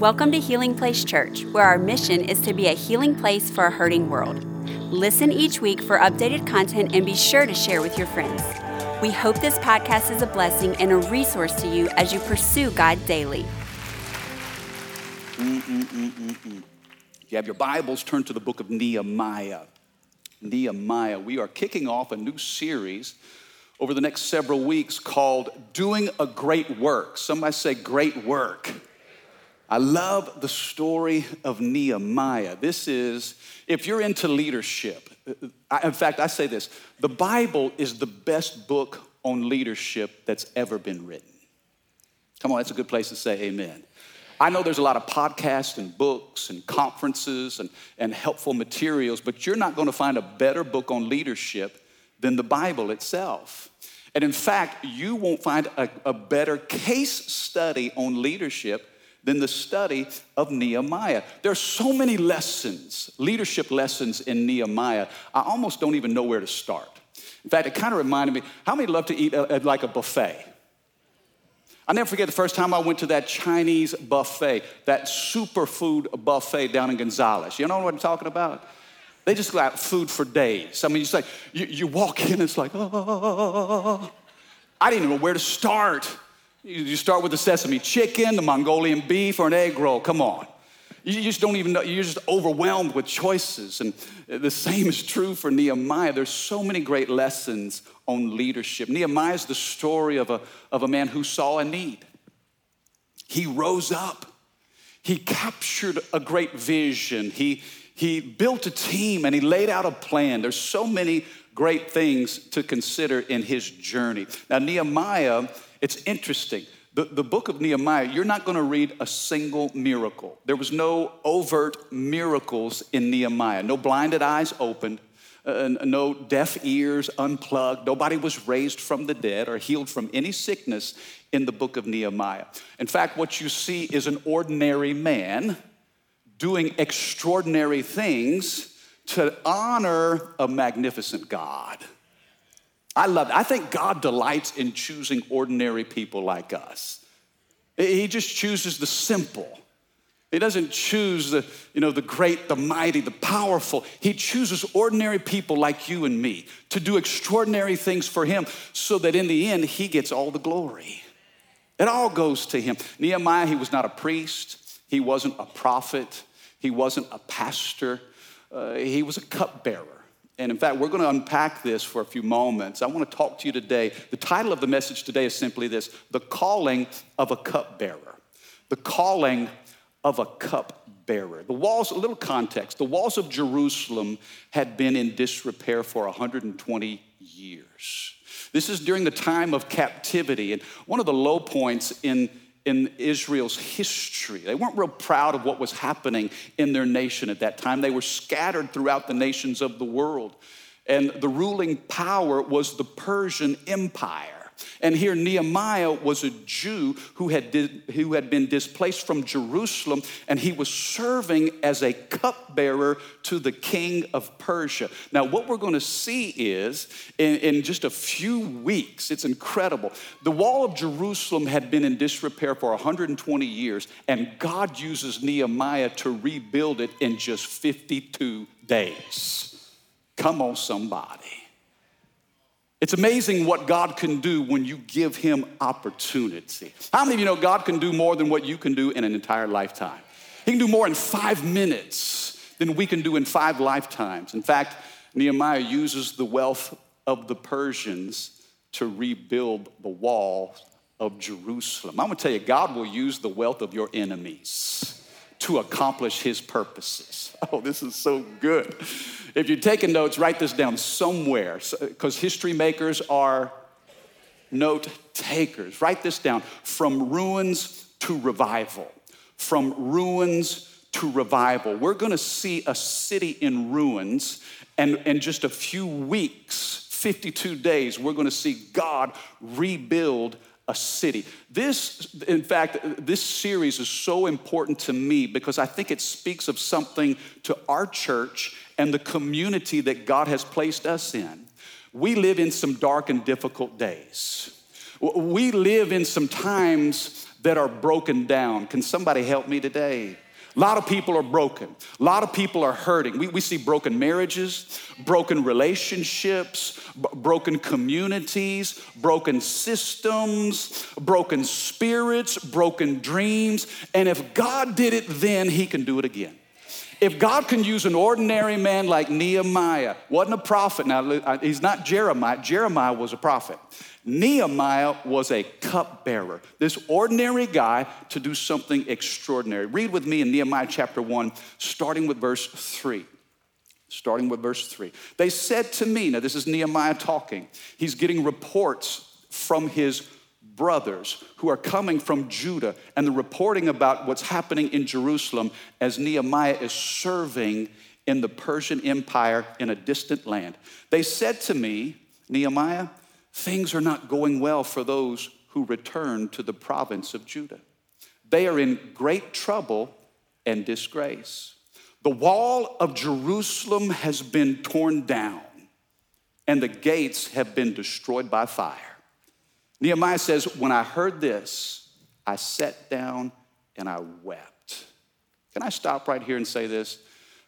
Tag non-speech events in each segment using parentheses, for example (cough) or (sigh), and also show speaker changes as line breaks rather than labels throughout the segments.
Welcome to Healing Place Church, where our mission is to be a healing place for a hurting world. Listen each week for updated content and be sure to share with your friends. We hope this podcast is a blessing and a resource to you as you pursue God daily.
If you have your Bibles, turn to the book of Nehemiah. Nehemiah. We are kicking off a new series over the next several weeks called Doing a Great Work. Somebody say, Great Work. I love the story of Nehemiah. This is, if you're into leadership, I, in fact, I say this the Bible is the best book on leadership that's ever been written. Come on, that's a good place to say amen. I know there's a lot of podcasts and books and conferences and, and helpful materials, but you're not going to find a better book on leadership than the Bible itself. And in fact, you won't find a, a better case study on leadership than the study of Nehemiah. There are so many lessons, leadership lessons in Nehemiah, I almost don't even know where to start. In fact, it kind of reminded me how many love to eat a, a, like a buffet? i never forget the first time I went to that Chinese buffet, that superfood buffet down in Gonzales. You know what I'm talking about? They just got food for days. I mean, it's like you, you walk in, it's like, oh. I didn't even know where to start. You start with the sesame chicken, the Mongolian beef, or an egg roll. Come on. You just don't even know, you're just overwhelmed with choices. And the same is true for Nehemiah. There's so many great lessons on leadership. Nehemiah is the story of a, of a man who saw a need. He rose up, he captured a great vision, he, he built a team, and he laid out a plan. There's so many great things to consider in his journey. Now, Nehemiah it's interesting. The, the book of Nehemiah, you're not going to read a single miracle. There was no overt miracles in Nehemiah. No blinded eyes opened, uh, no deaf ears unplugged. Nobody was raised from the dead or healed from any sickness in the book of Nehemiah. In fact, what you see is an ordinary man doing extraordinary things to honor a magnificent God. I love it. I think God delights in choosing ordinary people like us. He just chooses the simple. He doesn't choose the, you know, the great, the mighty, the powerful. He chooses ordinary people like you and me to do extraordinary things for him so that in the end, he gets all the glory. It all goes to him. Nehemiah, he was not a priest, he wasn't a prophet, he wasn't a pastor, uh, he was a cupbearer. And in fact, we're going to unpack this for a few moments. I want to talk to you today. The title of the message today is simply this The Calling of a Cupbearer. The Calling of a Cupbearer. The walls, a little context, the walls of Jerusalem had been in disrepair for 120 years. This is during the time of captivity, and one of the low points in in Israel's history. They weren't real proud of what was happening in their nation at that time. They were scattered throughout the nations of the world. And the ruling power was the Persian Empire. And here Nehemiah was a Jew who had, did, who had been displaced from Jerusalem, and he was serving as a cupbearer to the king of Persia. Now, what we're going to see is in, in just a few weeks, it's incredible. The wall of Jerusalem had been in disrepair for 120 years, and God uses Nehemiah to rebuild it in just 52 days. Come on, somebody. It's amazing what God can do when you give Him opportunity. How many of you know God can do more than what you can do in an entire lifetime? He can do more in five minutes than we can do in five lifetimes. In fact, Nehemiah uses the wealth of the Persians to rebuild the wall of Jerusalem. I'm gonna tell you, God will use the wealth of your enemies to accomplish his purposes. (laughs) Oh, this is so good. If you're taking notes, write this down somewhere because history makers are note takers. Write this down from ruins to revival. From ruins to revival. We're gonna see a city in ruins, and in just a few weeks, 52 days, we're gonna see God rebuild a city. This, in fact, this series is so important to me because I think it speaks of something to our church and the community that God has placed us in. We live in some dark and difficult days. We live in some times that are broken down. Can somebody help me today? A lot of people are broken. A lot of people are hurting. We, we see broken marriages, broken relationships, b- broken communities, broken systems, broken spirits, broken dreams. And if God did it then, He can do it again. If God can use an ordinary man like Nehemiah, wasn't a prophet, now uh, he's not Jeremiah, Jeremiah was a prophet. Nehemiah was a cupbearer, this ordinary guy to do something extraordinary. Read with me in Nehemiah chapter 1, starting with verse 3. Starting with verse 3. They said to me, now this is Nehemiah talking, he's getting reports from his brothers who are coming from Judah and the reporting about what's happening in Jerusalem as Nehemiah is serving in the Persian Empire in a distant land. They said to me, Nehemiah, things are not going well for those who return to the province of Judah. They are in great trouble and disgrace. The wall of Jerusalem has been torn down, and the gates have been destroyed by fire. Nehemiah says, When I heard this, I sat down and I wept. Can I stop right here and say this?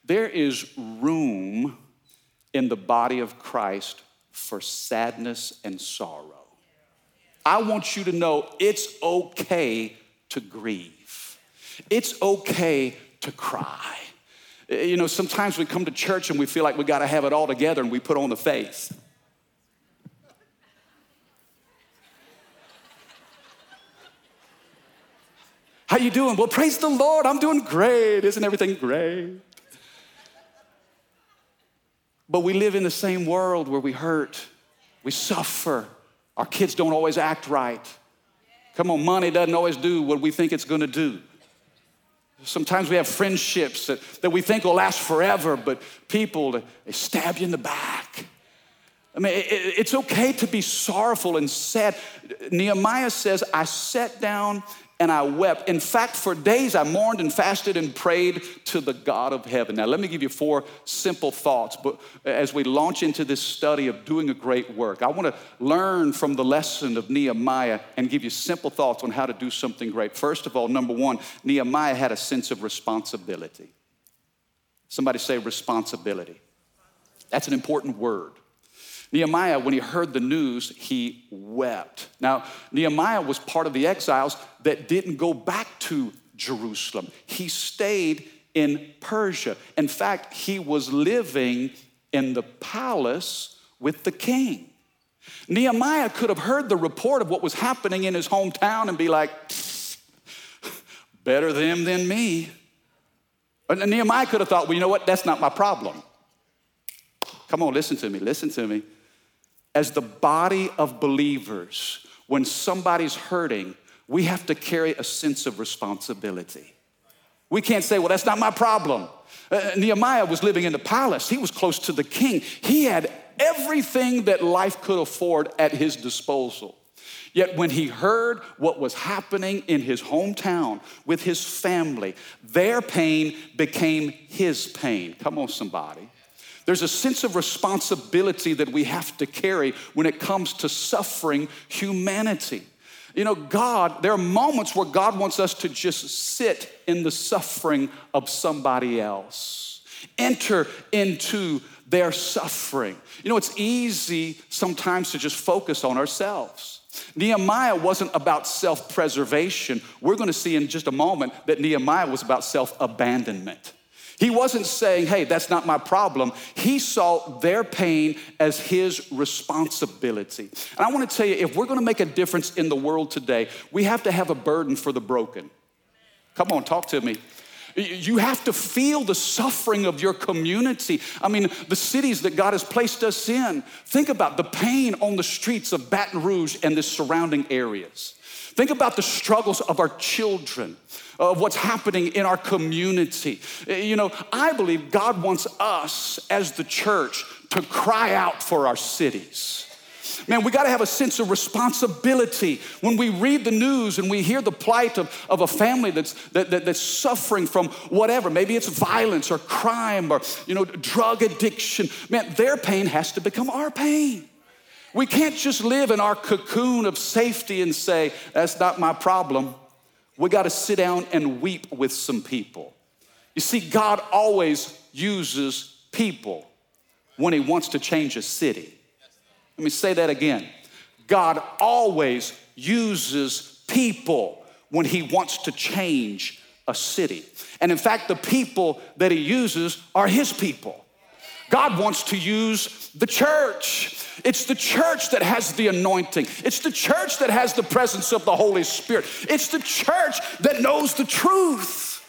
There is room in the body of Christ for sadness and sorrow. I want you to know it's okay to grieve, it's okay to cry. You know, sometimes we come to church and we feel like we got to have it all together and we put on the face. How you doing? Well, praise the Lord. I'm doing great. Isn't everything great? But we live in the same world where we hurt, we suffer. Our kids don't always act right. Come on, money doesn't always do what we think it's gonna do. Sometimes we have friendships that, that we think will last forever, but people, they stab you in the back. I mean, it, it's okay to be sorrowful and sad. Nehemiah says, I sat down and I wept. In fact, for days I mourned and fasted and prayed to the God of heaven. Now, let me give you four simple thoughts. But as we launch into this study of doing a great work, I want to learn from the lesson of Nehemiah and give you simple thoughts on how to do something great. First of all, number one, Nehemiah had a sense of responsibility. Somebody say responsibility. That's an important word. Nehemiah, when he heard the news, he wept. Now, Nehemiah was part of the exiles that didn't go back to Jerusalem, he stayed in Persia. In fact, he was living in the palace with the king. Nehemiah could have heard the report of what was happening in his hometown and be like, better them than me. And Nehemiah could have thought, well, you know what? That's not my problem. Come on, listen to me, listen to me as the body of believers, when somebody's hurting, we have to carry a sense of responsibility. We can't say, well, that's not my problem. Uh, Nehemiah was living in the palace, he was close to the king. He had everything that life could afford at his disposal. Yet when he heard what was happening in his hometown with his family, their pain became his pain. Come on, somebody. There's a sense of responsibility that we have to carry when it comes to suffering humanity. You know, God, there are moments where God wants us to just sit in the suffering of somebody else, enter into their suffering. You know, it's easy sometimes to just focus on ourselves. Nehemiah wasn't about self preservation. We're going to see in just a moment that Nehemiah was about self abandonment. He wasn't saying, hey, that's not my problem. He saw their pain as his responsibility. And I want to tell you, if we're going to make a difference in the world today, we have to have a burden for the broken. Come on, talk to me. You have to feel the suffering of your community. I mean, the cities that God has placed us in. Think about the pain on the streets of Baton Rouge and the surrounding areas. Think about the struggles of our children of what's happening in our community. You know, I believe God wants us as the church to cry out for our cities. Man, we got to have a sense of responsibility when we read the news and we hear the plight of, of a family that's, that, that, that's suffering from whatever. Maybe it's violence or crime or, you know, drug addiction. Man, their pain has to become our pain. We can't just live in our cocoon of safety and say, that's not my problem. we got to sit down and weep with some people. You see, God always uses people when He wants to change a city. Let me say that again. God always uses people when He wants to change a city. And in fact, the people that He uses are His people. God wants to use the church. It's the church that has the anointing. It's the church that has the presence of the Holy Spirit. It's the church that knows the truth.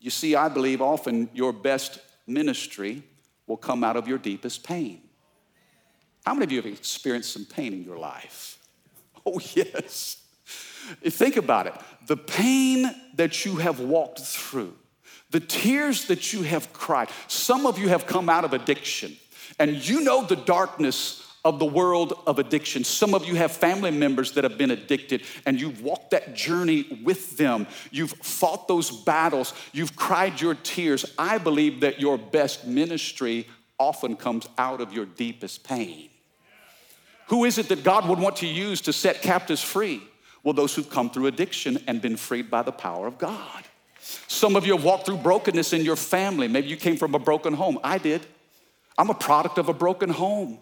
You see, I believe often your best ministry will come out of your deepest pain. How many of you have experienced some pain in your life? (laughs) Oh, yes. Think about it. The pain that you have walked through, the tears that you have cried. Some of you have come out of addiction, and you know the darkness of the world of addiction. Some of you have family members that have been addicted and you've walked that journey with them. You've fought those battles. You've cried your tears. I believe that your best ministry often comes out of your deepest pain. Who is it that God would want to use to set captives free? Well, those who've come through addiction and been freed by the power of God. Some of you have walked through brokenness in your family. Maybe you came from a broken home. I did. I'm a product of a broken home.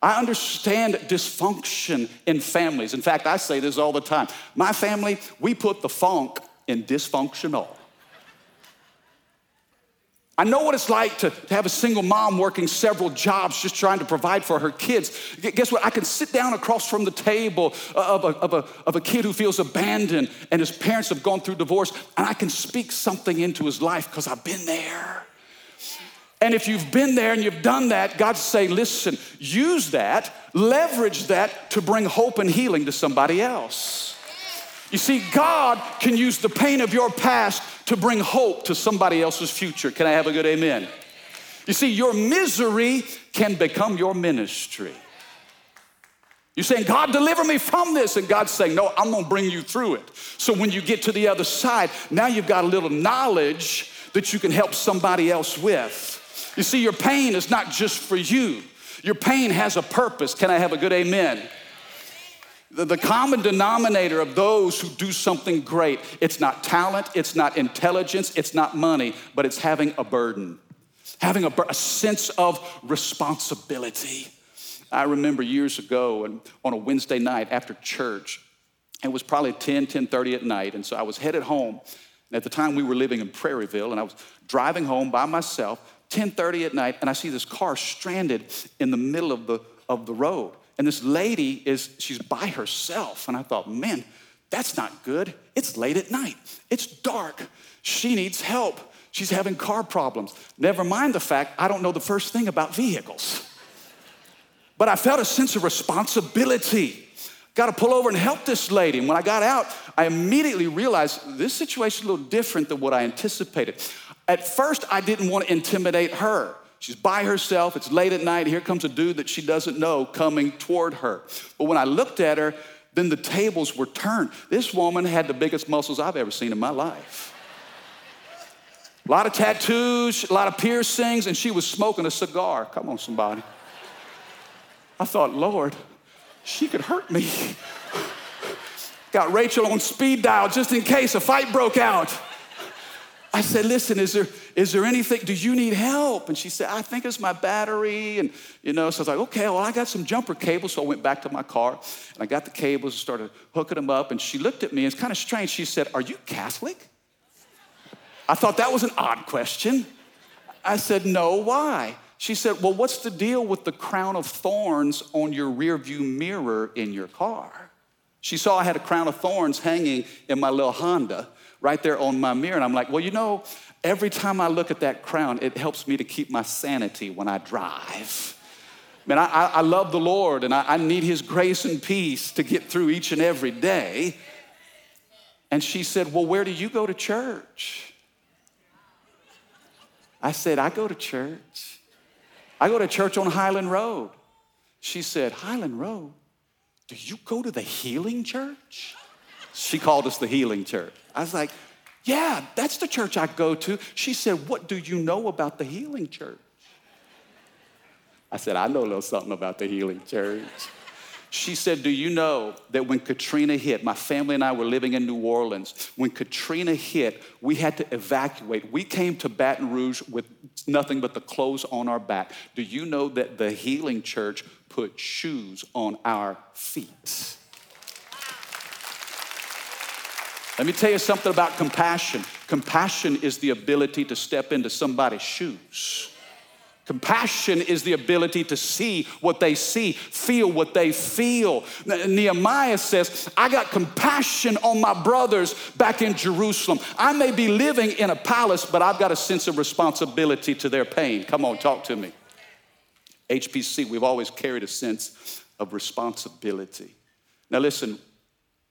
I understand dysfunction in families. In fact, I say this all the time. My family, we put the funk in dysfunctional. I know what it's like to, to, have a single mom working several jobs just trying to provide for her kids. Guess what? I can sit down across from the table uh, of a, of a, of a kid who feels abandoned and his parents have gone through divorce, and I can speak something into his life because I've been there. And if you've been there and you've done that, God say, listen, use that, leverage that to bring hope and healing to somebody else. You see, God can use the pain of your past to bring hope to somebody else's future. Can I have a good amen? You see, your misery can become your ministry. You're saying, God, deliver me from this. And God's saying, No, I'm gonna bring you through it. So when you get to the other side, now you've got a little knowledge that you can help somebody else with. You see, your pain is not just for you, your pain has a purpose. Can I have a good amen? The, the, common denominator of those who do something great, it's not talent, it's not intelligence, it's not money, but it's having a burden, having a, a sense of responsibility. I remember years ago and on a Wednesday night after church, it was probably 10, 10:30 at night, and so I was headed home. And at the time we were living in Prairieville, and I was driving home by myself, 10:30 at night, and I see this car stranded in the middle of the, of the road. And this lady is, she's by herself. And I thought, man, that's not good. It's late at night. It's dark. She needs help. She's having car problems. Never mind the fact I don't know the first thing about vehicles. But I felt a sense of responsibility. Got to pull over and help this lady. And when I got out, I immediately realized this situation is a little different than what I anticipated. At first, I didn't want to intimidate her. She's by herself, it's late at night. Here comes a dude that she doesn't know coming toward her. But when I looked at her, then the tables were turned. This woman had the biggest muscles I've ever seen in my life. A lot of tattoos, a lot of piercings, and she was smoking a cigar. Come on, somebody. I thought, Lord, she could hurt me. Got Rachel on speed dial just in case a fight broke out. I said, listen, is there, is there anything, do you need help? And she said, I think it's my battery. And, you know, so I was like, okay, well, I got some jumper cables. So I went back to my car and I got the cables and started hooking them up. And she looked at me, it's kind of strange. She said, Are you Catholic? I thought that was an odd question. I said, No, why? She said, Well, what's the deal with the crown of thorns on your rearview mirror in your car? She saw I had a crown of thorns hanging in my little Honda right there on my mirror. And I'm like, well, you know, every time I look at that crown, it helps me to keep my sanity when I drive. Man, I, I love the Lord and I, I need His grace and peace to get through each and every day. And she said, Well, where do you go to church? I said, I go to church. I go to church on Highland Road. She said, Highland Road? Do you go to the healing church? She called us the healing church. I was like, yeah, that's the church I go to. She said, What do you know about the healing church? I said, I know a little something about the healing church. She said, Do you know that when Katrina hit, my family and I were living in New Orleans. When Katrina hit, we had to evacuate. We came to Baton Rouge with nothing but the clothes on our back. Do you know that the Healing Church put shoes on our feet? Let me tell you something about compassion. Compassion is the ability to step into somebody's shoes. Compassion is the ability to see what they see, feel what they feel. Nehemiah says, I got compassion on my brothers back in Jerusalem. I may be living in a palace, but I've got a sense of responsibility to their pain. Come on, talk to me. HPC, we've always carried a sense of responsibility. Now, listen,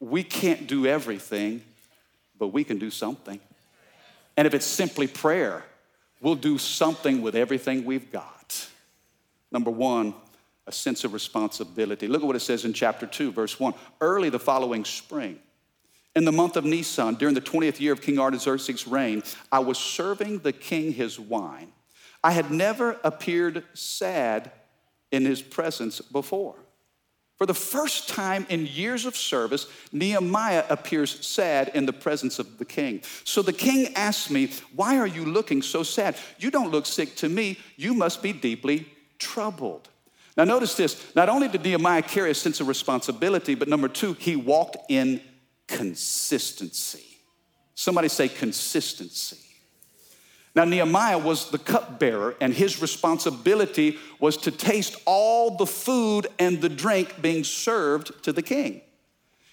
we can't do everything, but we can do something. And if it's simply prayer, we'll do something with everything we've got. Number one, a sense of responsibility. Look at what it says in chapter 2, verse 1. Early the following spring, in the month of Nisan, during the 20th year of King Artaxerxes' reign, I was serving the king his wine. I had never appeared sad in his presence before. For the first time in years of service, Nehemiah appears sad in the presence of the king. So the king asks me, Why are you looking so sad? You don't look sick to me. You must be deeply troubled. Now, notice this not only did Nehemiah carry a sense of responsibility, but number two, he walked in consistency. Somebody say consistency. Now, Nehemiah was the cupbearer, and his responsibility was to taste all the food and the drink being served to the king.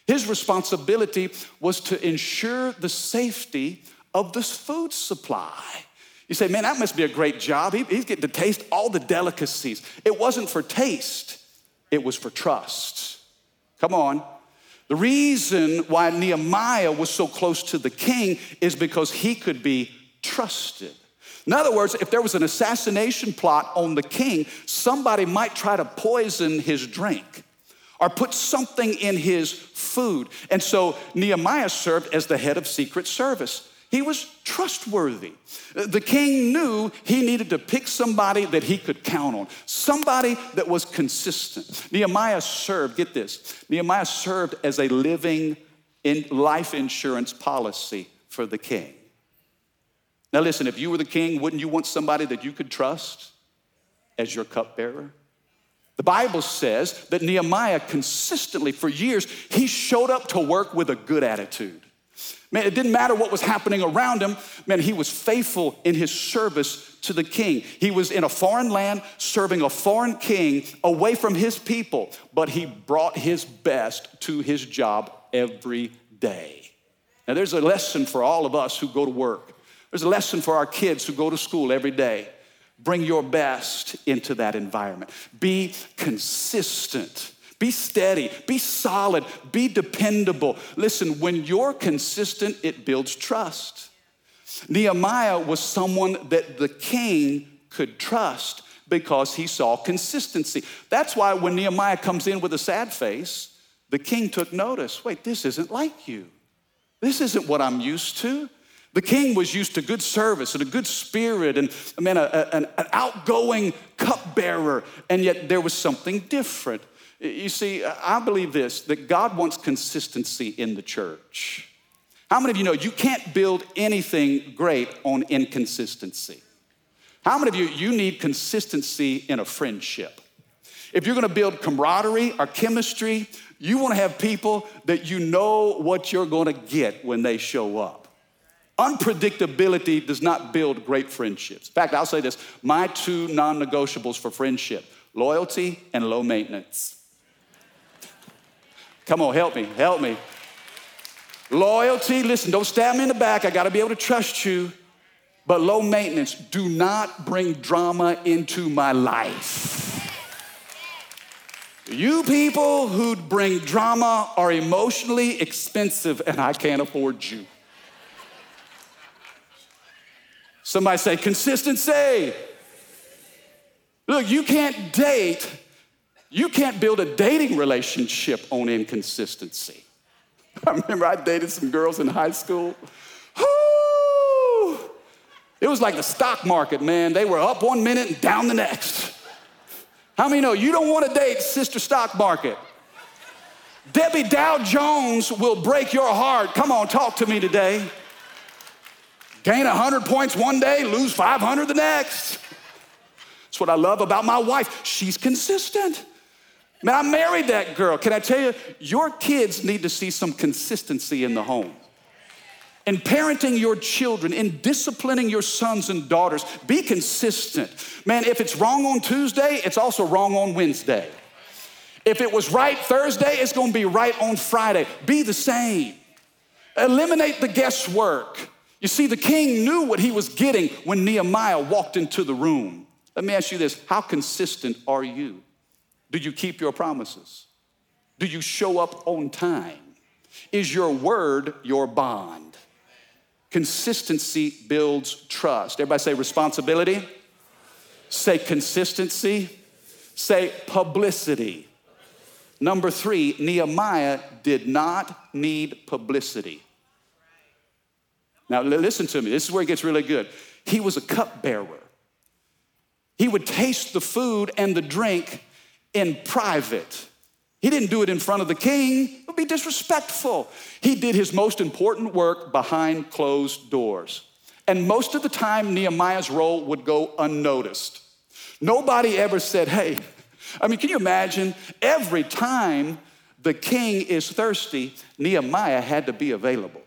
His responsibility was to ensure the safety of this food supply. You say, man, that must be a great job. He, he's getting to taste all the delicacies. It wasn't for taste, it was for trust. Come on. The reason why Nehemiah was so close to the king is because he could be trusted. In other words, if there was an assassination plot on the king, somebody might try to poison his drink or put something in his food. And so Nehemiah served as the head of secret service. He was trustworthy. The king knew he needed to pick somebody that he could count on, somebody that was consistent. Nehemiah served, get this, Nehemiah served as a living in life insurance policy for the king. Now, listen, if you were the king, wouldn't you want somebody that you could trust as your cupbearer? The Bible says that Nehemiah consistently, for years, he showed up to work with a good attitude. Man, it didn't matter what was happening around him. Man, he was faithful in his service to the king. He was in a foreign land serving a foreign king away from his people, but he brought his best to his job every day. Now, there's a lesson for all of us who go to work. There's a lesson for our kids who go to school every day. Bring your best into that environment. Be consistent. Be steady. Be solid. Be dependable. Listen, when you're consistent, it builds trust. Nehemiah was someone that the king could trust because he saw consistency. That's why when Nehemiah comes in with a sad face, the king took notice. Wait, this isn't like you. This isn't what I'm used to. The king was used to good service and a good spirit and, I a, a, an, an outgoing cupbearer, and yet there was something different. You see, I believe this that God wants consistency in the church. How many of you know you can't build anything great on inconsistency? How many of you, you need consistency in a friendship? If you're gonna build camaraderie or chemistry, you wanna have people that you know what you're gonna get when they show up. Unpredictability does not build great friendships. In fact, I'll say this my two non negotiables for friendship loyalty and low maintenance. Come on, help me, help me. Loyalty, listen, don't stab me in the back. I gotta be able to trust you. But low maintenance, do not bring drama into my life. You people who bring drama are emotionally expensive, and I can't afford you. Somebody say consistency. Look, you can't date, you can't build a dating relationship on inconsistency. (laughs) I remember I dated some girls in high school. It was like the stock market, man. They were up one minute and down the next. How many know you don't want to date sister stock market? Debbie Dow Jones will break your heart. Come on, talk to me today. Gain 100 points one day, lose 500 the next. That's what I love about my wife. She's consistent. Man, I married that girl. Can I tell you, your kids need to see some consistency in the home. In parenting your children, in disciplining your sons and daughters, be consistent. Man, if it's wrong on Tuesday, it's also wrong on Wednesday. If it was right Thursday, it's gonna be right on Friday. Be the same. Eliminate the guesswork. You see, the king knew what he was getting when Nehemiah walked into the room. Let me ask you this how consistent are you? Do you keep your promises? Do you show up on time? Is your word your bond? Consistency builds trust. Everybody say responsibility. Say consistency. Say publicity. Number three, Nehemiah did not need publicity. Now, listen to me. This is where it gets really good. He was a cupbearer. He would taste the food and the drink in private. He didn't do it in front of the king, it would be disrespectful. He did his most important work behind closed doors. And most of the time, Nehemiah's role would go unnoticed. Nobody ever said, Hey, I mean, can you imagine? Every time the king is thirsty, Nehemiah had to be available.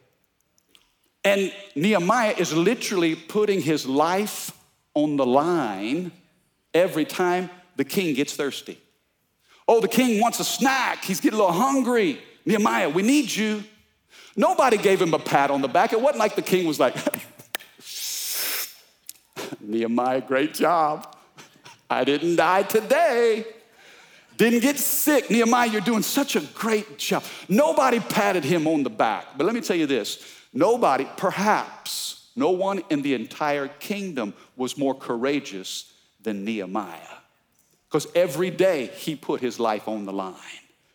And Nehemiah is literally putting his life on the line every time the king gets thirsty. Oh, the king wants a snack. He's getting a little hungry. Nehemiah, we need you. Nobody gave him a pat on the back. It wasn't like the king was like, (laughs) Nehemiah, great job. I didn't die today. Didn't get sick. Nehemiah, you're doing such a great job. Nobody patted him on the back. But let me tell you this nobody, perhaps no one in the entire kingdom was more courageous than Nehemiah. Because every day he put his life on the line.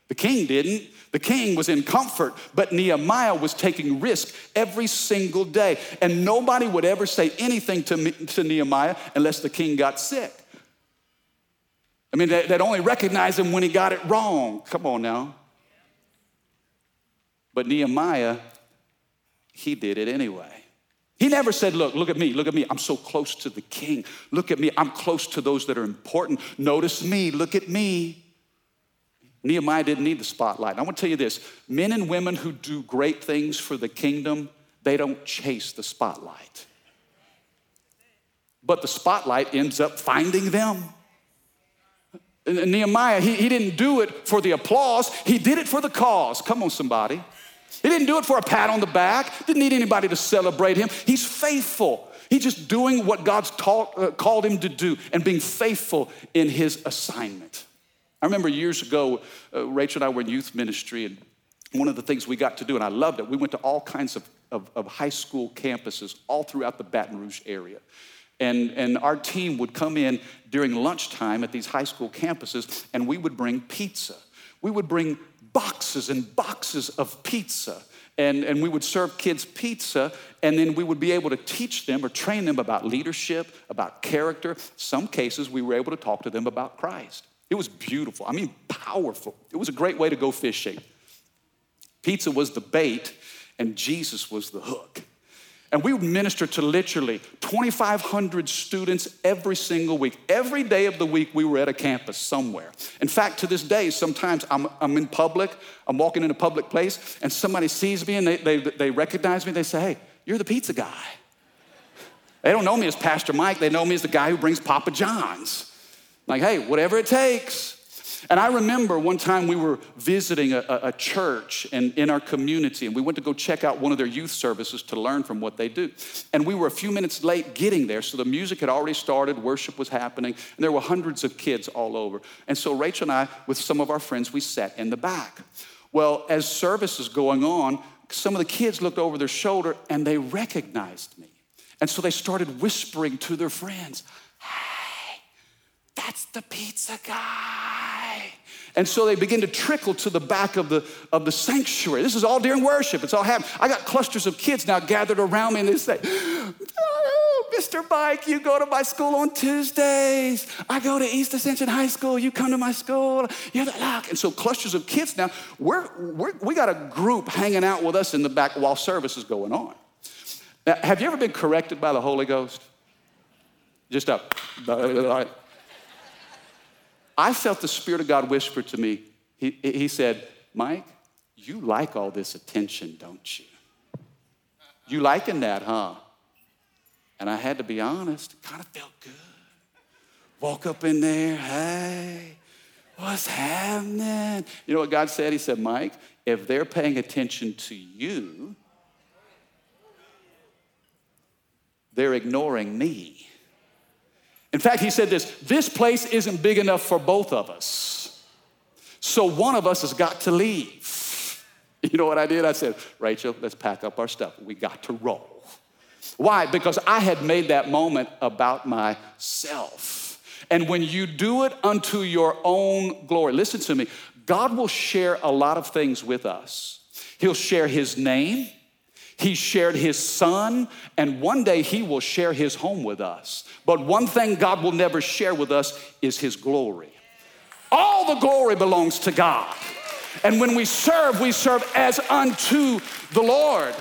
The king didn't. The king was in comfort, but Nehemiah was taking risk every single day. And nobody would ever say anything to, me, to Nehemiah unless the king got sick. I mean, they'd only recognize him when he got it wrong. Come on now. But Nehemiah, he did it anyway. He never said, Look, look at me, look at me. I'm so close to the king. Look at me. I'm close to those that are important. Notice me, look at me. Nehemiah didn't need the spotlight. I want to tell you this men and women who do great things for the kingdom, they don't chase the spotlight. But the spotlight ends up finding them. Nehemiah, he, he didn't do it for the applause, he did it for the cause. Come on, somebody. He didn't do it for a pat on the back, didn't need anybody to celebrate him. He's faithful. He's just doing what God's taught, uh, called him to do and being faithful in his assignment. I remember years ago, uh, Rachel and I were in youth ministry, and one of the things we got to do, and I loved it, we went to all kinds of, of, of high school campuses all throughout the Baton Rouge area. And, and our team would come in during lunchtime at these high school campuses, and we would bring pizza. We would bring boxes and boxes of pizza. And, and we would serve kids pizza, and then we would be able to teach them or train them about leadership, about character. Some cases, we were able to talk to them about Christ. It was beautiful. I mean, powerful. It was a great way to go fishing. Pizza was the bait, and Jesus was the hook. And we would minister to literally 2,500 students every single week. Every day of the week, we were at a campus somewhere. In fact, to this day, sometimes I'm, I'm in public, I'm walking in a public place, and somebody sees me and they, they, they recognize me. They say, Hey, you're the pizza guy. They don't know me as Pastor Mike, they know me as the guy who brings Papa John's. Like, hey, whatever it takes. And I remember one time we were visiting a, a, church in, in our community, and we went to go check out one of their youth services to learn from what they do. And we were a few minutes late getting there, so the music had already started, worship was happening, and there were hundreds of kids all over. And so Rachel and I, with some of our friends, we sat in the back. Well, as service is going on, some of the kids looked over their shoulder and they recognized me. And so they started whispering to their friends, Hey, that's the pizza guy. And so they begin to trickle to the back of the, of the sanctuary. This is all during worship. It's all happening. I got clusters of kids now gathered around me and they say, oh, Mr. Mike, you go to my school on Tuesdays. I go to East Ascension High School. You come to my school. You're the lock. And so clusters of kids now, we're, we're, we got a group hanging out with us in the back while service is going on. Now, have you ever been corrected by the Holy Ghost? Just up. I felt the Spirit of God whisper to me. He, he said, Mike, you like all this attention, don't you? You liking that, huh? And I had to be honest, it kind of felt good. Walk up in there, hey, what's happening? You know what God said? He said, Mike, if they're paying attention to you, they're ignoring me. In fact, he said this this place isn't big enough for both of us. So one of us has got to leave. (laughs) You know what I did? I said, Rachel, let's pack up our stuff. We got to roll. Why? Because I had made that moment about myself. And when you do it unto your own glory, listen to me, God will share a lot of things with us. He'll share His name, He shared His Son, and one day He will share His home with us. But one thing God will never share with us is His glory. All the glory belongs to God. And when we serve, we serve as unto the Lord.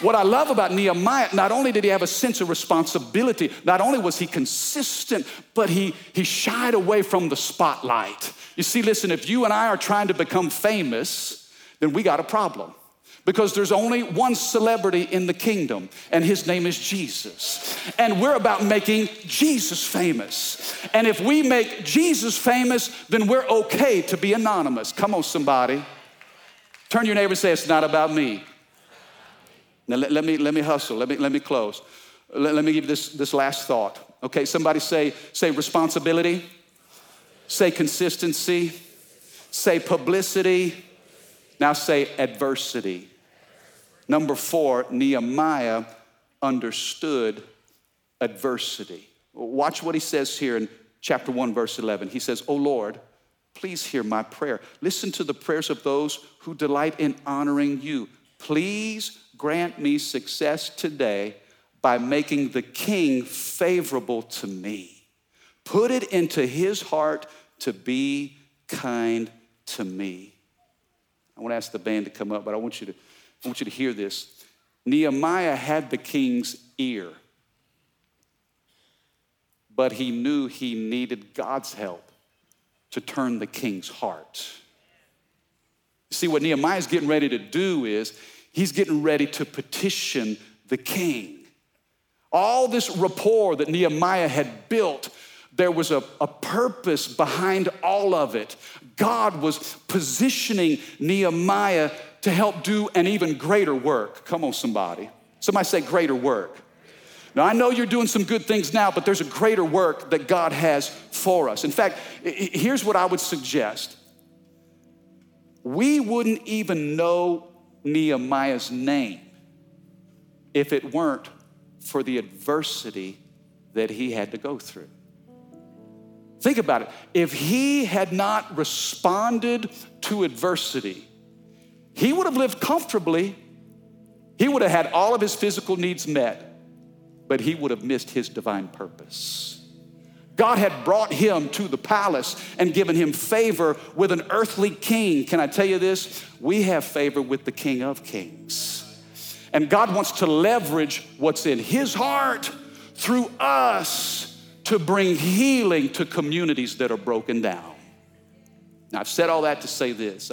What I love about Nehemiah, not only did he have a sense of responsibility, not only was he consistent, but he, he shied away from the spotlight. You see, listen, if you and I are trying to become famous, then we got a problem. Because there's only one celebrity in the kingdom, and his name is Jesus. And we're about making Jesus famous. And if we make Jesus famous, then we're okay to be anonymous. Come on, somebody. Turn your neighbor and say, It's not about me. Now, let, let, me, let me hustle. Let me, let me close. Let, let me give this, this last thought. Okay, somebody say, say responsibility, say consistency, say publicity, now say adversity. Number four, Nehemiah understood adversity. Watch what he says here in chapter 1, verse 11. He says, Oh Lord, please hear my prayer. Listen to the prayers of those who delight in honoring you. Please grant me success today by making the king favorable to me. Put it into his heart to be kind to me. I want to ask the band to come up, but I want you to, I want you to hear this. Nehemiah had the king's ear, but he knew he needed God's help to turn the king's heart. See, what Nehemiah is getting ready to do is he's getting ready to petition the king. All this rapport that Nehemiah had built, there was a, a purpose behind all of it. God was positioning Nehemiah to help do an even greater work. Come on, somebody. Somebody say greater work. Now, I know you're doing some good things now, but there's a greater work that God has for us. In fact, here's what I would suggest we wouldn't even know Nehemiah's name if it weren't for the adversity that he had to go through. Think about it. If he had not responded to adversity, he would have lived comfortably. He would have had all of his physical needs met, but he would have missed his divine purpose. God had brought him to the palace and given him favor with an earthly king. Can I tell you this? We have favor with the King of Kings. And God wants to leverage what's in his heart through us to bring healing to communities that are broken down. Now, I've said all that to say this.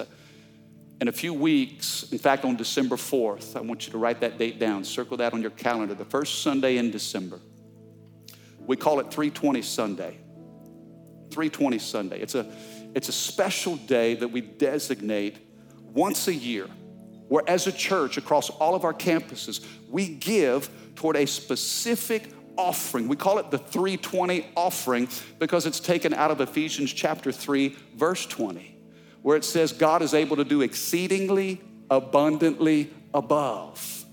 In a few weeks, in fact, on December 4th, I want you to write that date down, circle that on your calendar, the first Sunday in December. We call it 320 Sunday. 320 Sunday. It's a, it's a special day that we designate once a year where, as a church across all of our campuses, we give toward a specific offering. We call it the 320 offering because it's taken out of Ephesians chapter 3, verse 20, where it says, God is able to do exceedingly abundantly above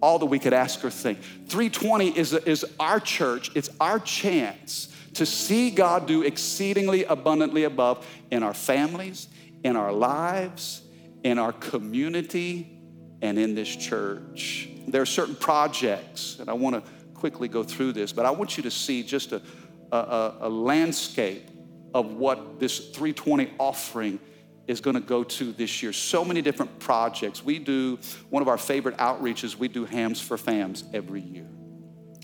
all that we could ask or think. 320 is, is our church, it's our chance to see God do exceedingly abundantly above in our families, in our lives, in our community, and in this church. There are certain projects, and I want to quickly go through this, but I want you to see just a, a, a landscape of what this 320 offering is going to go to this year. So many different projects. We do one of our favorite outreaches, we do Hams for Fams every year.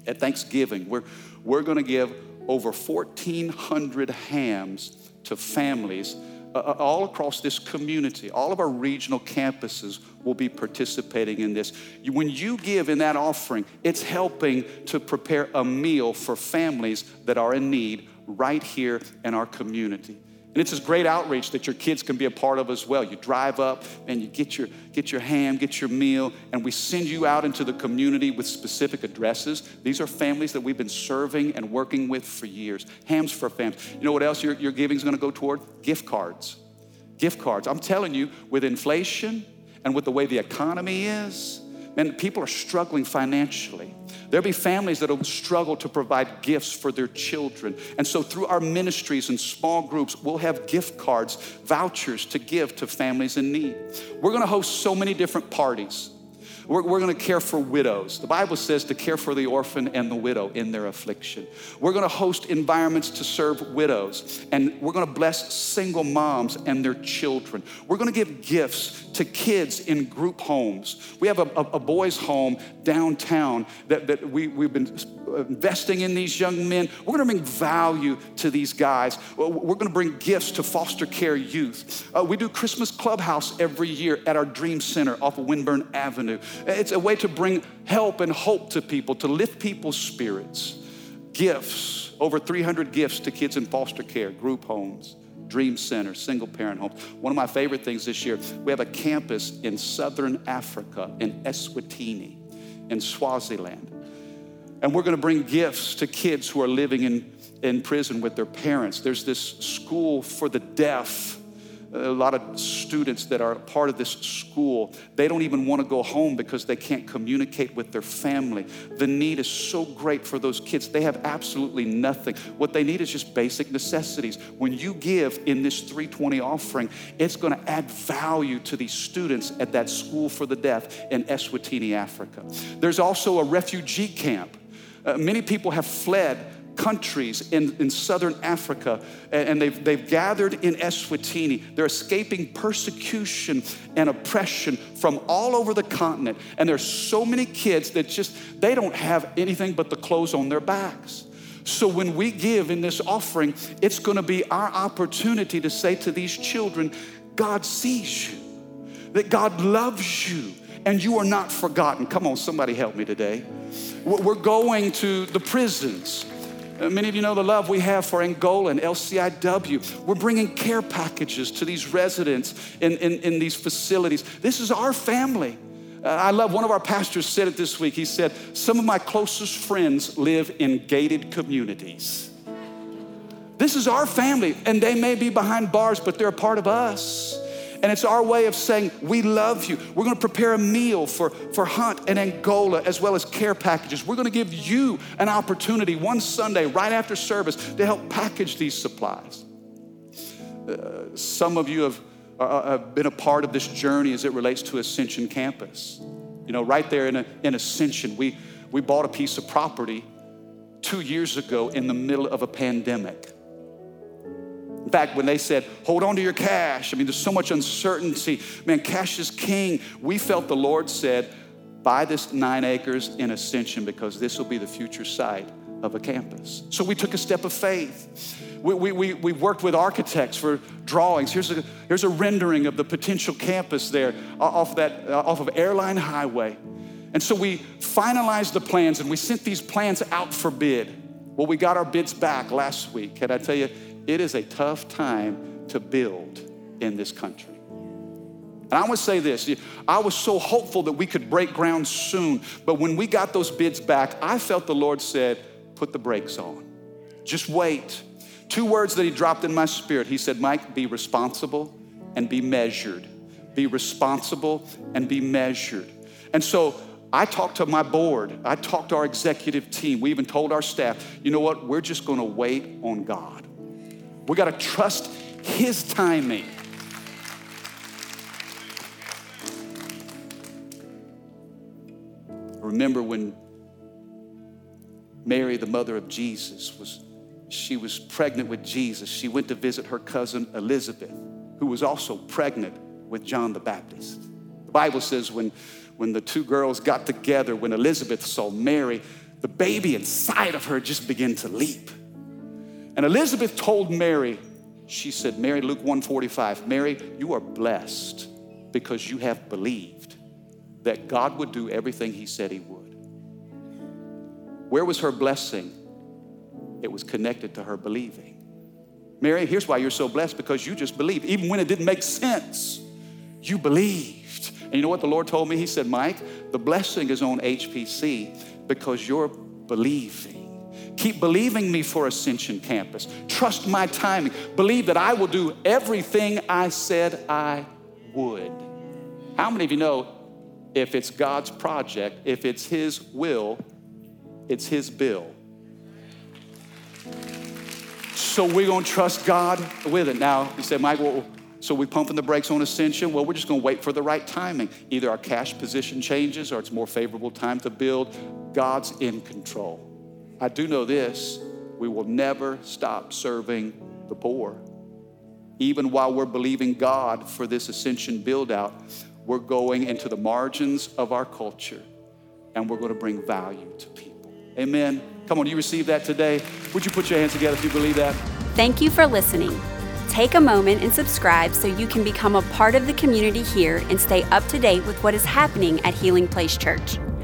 At Thanksgiving, we're, we're going to give over 1,400 hams to families uh, uh, all across this community. All of our regional campuses will be participating in this. When you give in that offering, it's helping to prepare a meal for families that are in need right here in our community. And it's this great outreach that your kids can be a part of as well. You drive up and you get your, get your ham, get your meal, and we send you out into the community with specific addresses. These are families that we've been serving and working with for years. Hams for families. You know what else your, your giving is going to go toward? Gift cards. Gift cards. I'm telling you, with inflation and with the way the economy is, man, people are struggling financially. There'll be families that'll struggle to provide gifts for their children. And so, through our ministries and small groups, we'll have gift cards, vouchers to give to families in need. We're gonna host so many different parties. We're, we're going to care for widows. The Bible says to care for the orphan and the widow in their affliction. We're going to host environments to serve widows, and we're going to bless single moms and their children. We're going to give gifts to kids in group homes. We have a, a, a boys' home downtown that, that we, we've been investing in these young men. We're going to bring value to these guys. We're going to bring gifts to foster care youth. Uh, we do Christmas Clubhouse every year at our Dream Center off of Winbourne Avenue. It's a way to bring help and hope to people, to lift people's spirits. Gifts, over 300 gifts to kids in foster care, group homes. Dream Center, single parent homes. One of my favorite things this year, we have a campus in southern Africa, in Eswatini, in Swaziland. And we're going to bring gifts to kids who are living in, in prison with their parents. There's this school for the deaf. A lot of students that are part of this school, they don't even want to go home because they can't communicate with their family. The need is so great for those kids. They have absolutely nothing. What they need is just basic necessities. When you give in this 320 offering, it's going to add value to these students at that school for the deaf in Eswatini, Africa. There's also a refugee camp uh, many people have fled countries in, in southern Africa and, they've, they've gathered in Eswatini. They're escaping persecution and oppression from all over the continent. And there's so many kids that just, they don't have anything but the clothes on their backs. So when we give in this offering, it's gonna be our opportunity to say to these children, God sees you, that God loves you, and you are not forgotten. Come on, somebody help me today. We're going to the prisons. Uh, many of you know the love we have for Angola and LCIW. We're bringing care packages to these residents in, in, in these facilities. This is our family. Uh, I love one of our pastors said it this week. He said, Some of my closest friends live in gated communities. This is our family, and they may be behind bars, but they're a part of us. And it's our way of saying, We love you. We're gonna prepare a meal for, for Hunt and Angola as well as care packages. We're gonna give you an opportunity one Sunday right after service to help package these supplies. Uh, some of you have, uh, uh have been a part of this journey as it relates to Ascension Campus. You know, right there in, a, in Ascension, we, we bought a piece of property two years ago in the middle of a pandemic. Fact, when they said, hold on to your cash, I mean, there's so much uncertainty. Man, cash is king. We felt the Lord said, buy this nine acres in Ascension because this will be the future site of a campus. So we took a step of faith. We, we, we, we worked with architects for drawings. Here's a, here's a rendering of the potential campus there off, that, uh, off of Airline Highway. And so we finalized the plans and we sent these plans out for bid. Well, we got our bids back last week. Can I tell you, it is a tough time to build in this country. And I want to say this I was so hopeful that we could break ground soon, but when we got those bids back, I felt the Lord said, put the brakes on. Just wait. Two words that He dropped in my spirit. He said, Mike, be responsible and be measured. Be responsible and be measured. And so I talked to my board, I talked to our executive team. We even told our staff, you know what? We're just going to wait on God. We got to trust His timing. Remember when Mary, the mother of Jesus, was she was pregnant with Jesus. She went to visit her cousin Elizabeth, who was also pregnant with John the Baptist. The Bible says when, when the two girls got together, when Elizabeth saw Mary, the baby inside of her just began to leap. And Elizabeth told Mary, she said, Mary, Luke 145, Mary, you are blessed because you have believed that God would do everything he said he would. Where was her blessing? It was connected to her believing. Mary, here's why you're so blessed because you just believed. Even when it didn't make sense, you believed. And you know what the Lord told me? He said, Mike, the blessing is on HPC because you're believing. Keep believing me for Ascension Campus. Trust my timing. Believe that I will do everything I said I would. How many of you know if it's God's project, if it's His will, it's His bill? So we're going to trust God with it. Now, you say, Mike, well, so we're pumping the brakes on ascension. Well, we're just going to wait for the right timing. Either our cash position changes or it's more favorable time to build. God's in control. I do know this we will never stop serving the poor. Even while we're believing God for this ascension build out, we're going into the margins of our culture and we're going to bring value to people. Amen. Come on, you receive that today? Would you put your hands together if you believe that?
Thank you for listening. Take a moment and subscribe so you can become a part of the community here and stay up to date with what is happening at Healing Place Church.